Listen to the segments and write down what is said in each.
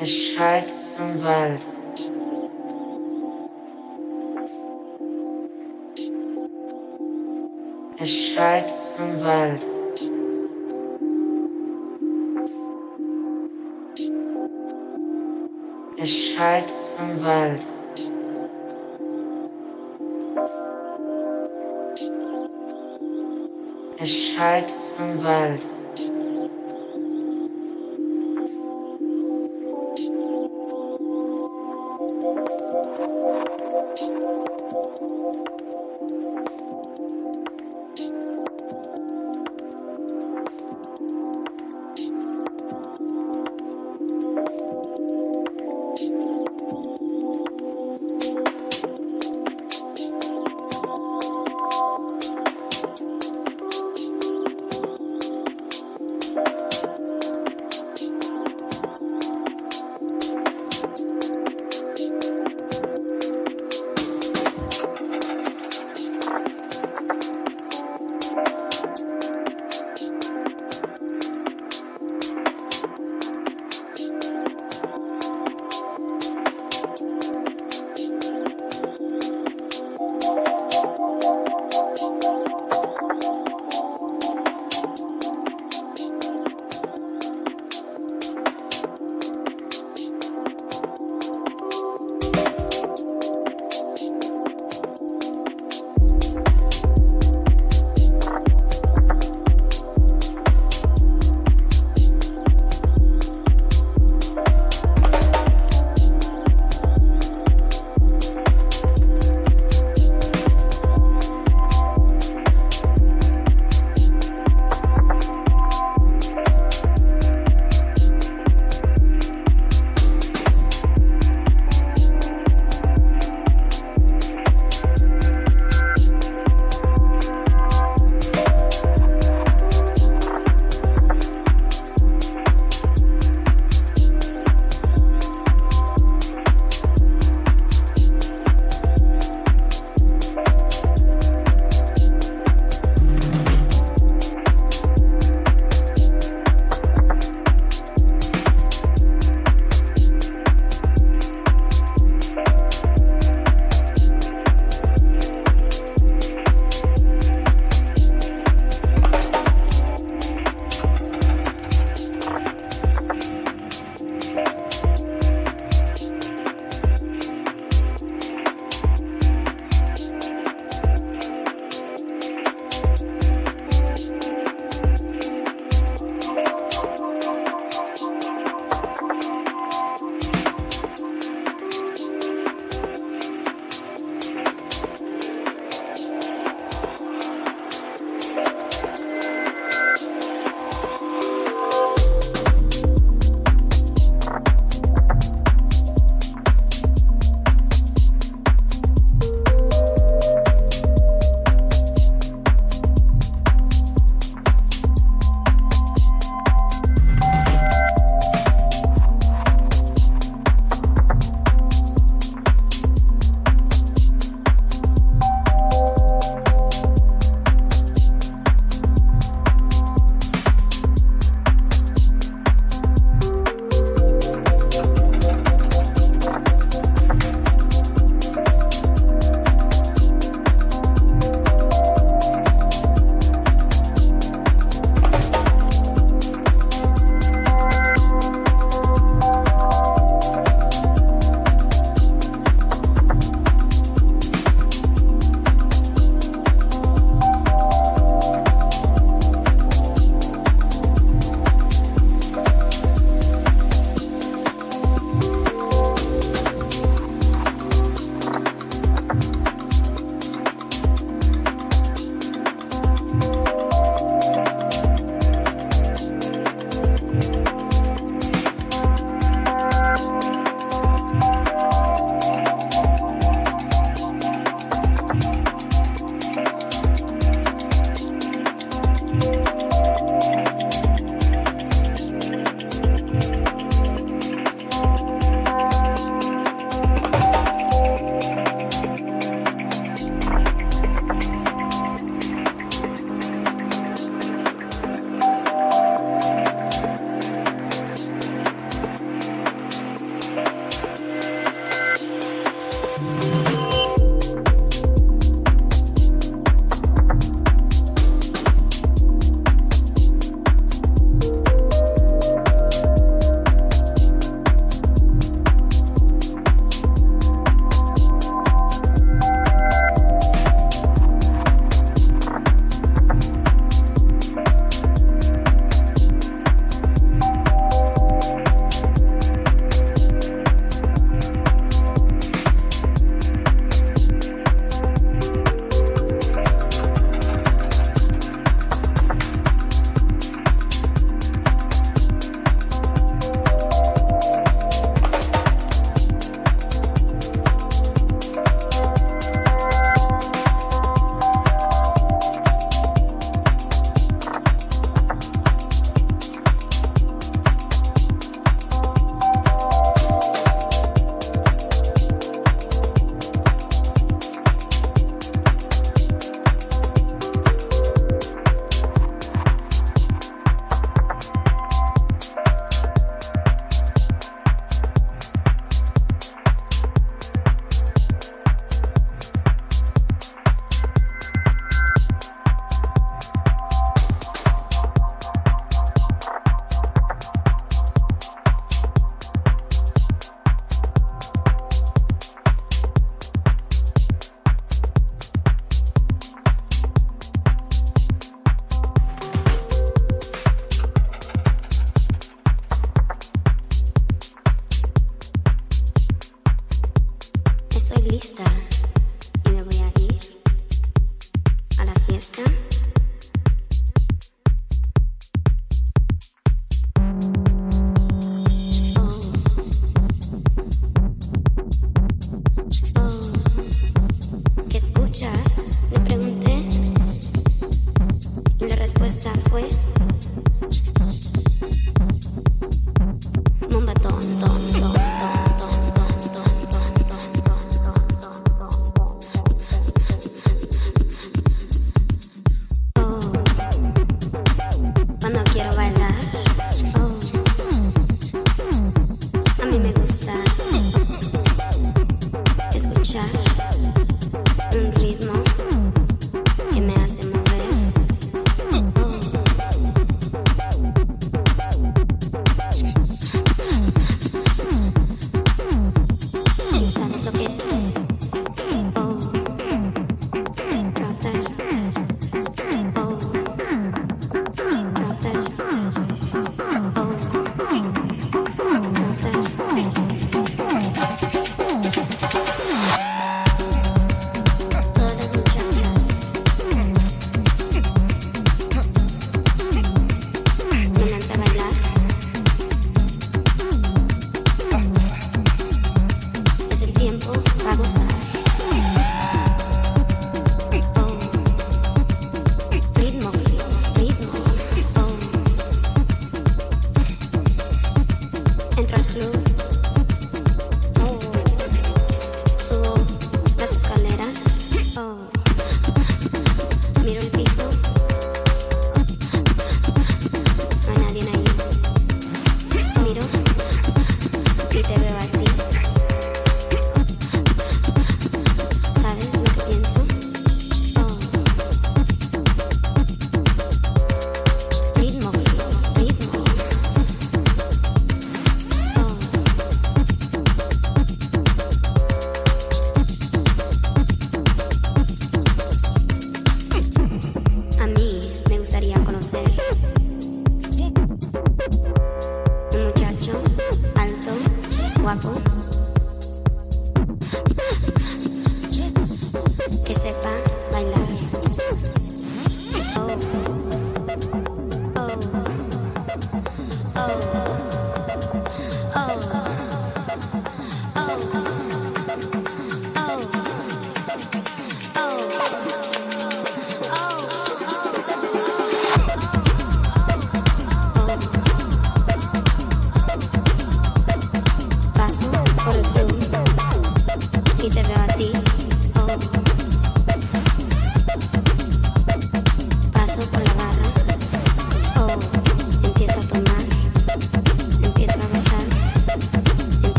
Es schallt im Wald. Es schallt im Wald. Es schallt im Wald. Es schallt im Wald.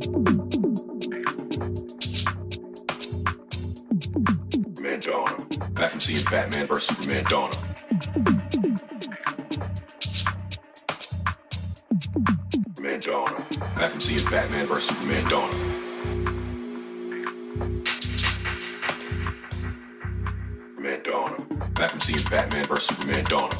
Superman Donna. Back Batman vs. Superman Donna. Superman Donna. Back into your Batman vs. Superman Donna. Superman Donna. Back into your Batman vs. Superman Donna.